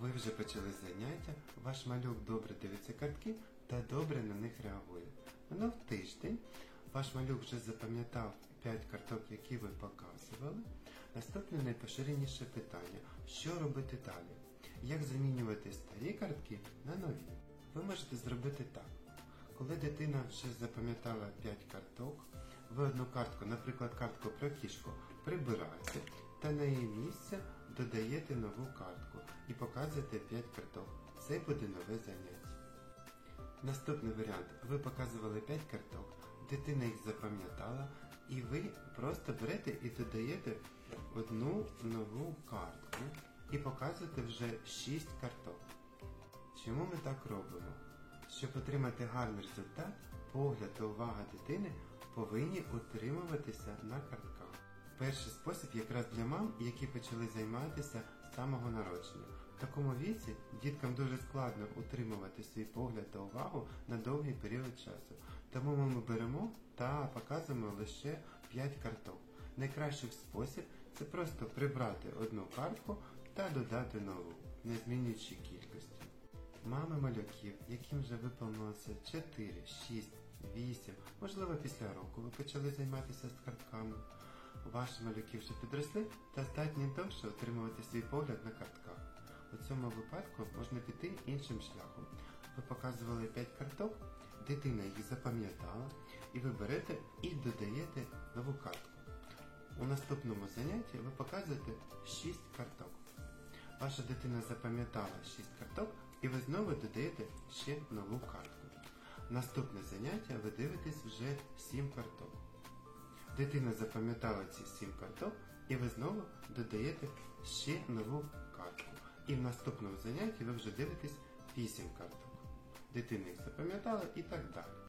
Ви вже почали заняття, ваш малюк добре дивиться картки та добре на них реагує. Минув тиждень, ваш малюк вже запам'ятав 5 карток, які ви показували. Наступне найпоширеніше питання: що робити далі? Як замінювати старі картки на нові? Ви можете зробити так. Коли дитина вже запам'ятала 5 карток, ви одну картку, наприклад, картку про кішку, прибираєте та на її місце додаєте нову картку і показуєте 5 карток. Це буде нове заняття. Наступний варіант. Ви показували 5 карток, дитина їх запам'ятала, і ви просто берете і додаєте одну нову картку і показуєте вже 6 карток. Чому ми так робимо? Щоб отримати гарний результат, погляд та увага дитини повинні утримуватися на картках. Перший спосіб якраз для мам, які почали займатися з самого народження. В такому віці діткам дуже складно утримувати свій погляд та увагу на довгий період часу. Тому ми беремо та показуємо лише 5 карток. Найкращий спосіб це просто прибрати одну картку та додати нову, не змінюючи кількості. Мами малюків, яким вже виповнилося 4, 6, 8, можливо після року ви почали займатися з картками. Ваші малюки вже підросли та здатні довше отримувати свій погляд на картках. У цьому випадку можна піти іншим шляхом. Ви показували 5 карток, дитина їх запам'ятала, і ви берете і додаєте нову картку. У наступному занятті ви показуєте 6 карток. Ваша дитина запам'ятала 6 карток і ви знову додаєте ще нову картку. Наступне заняття ви дивитесь вже 7 карток. Дитина запам'ятала ці 7 карток і ви знову додаєте ще нову картку. І в наступному занятті ви вже дивитесь 8 карток. Дитина їх запам'ятала і так далі.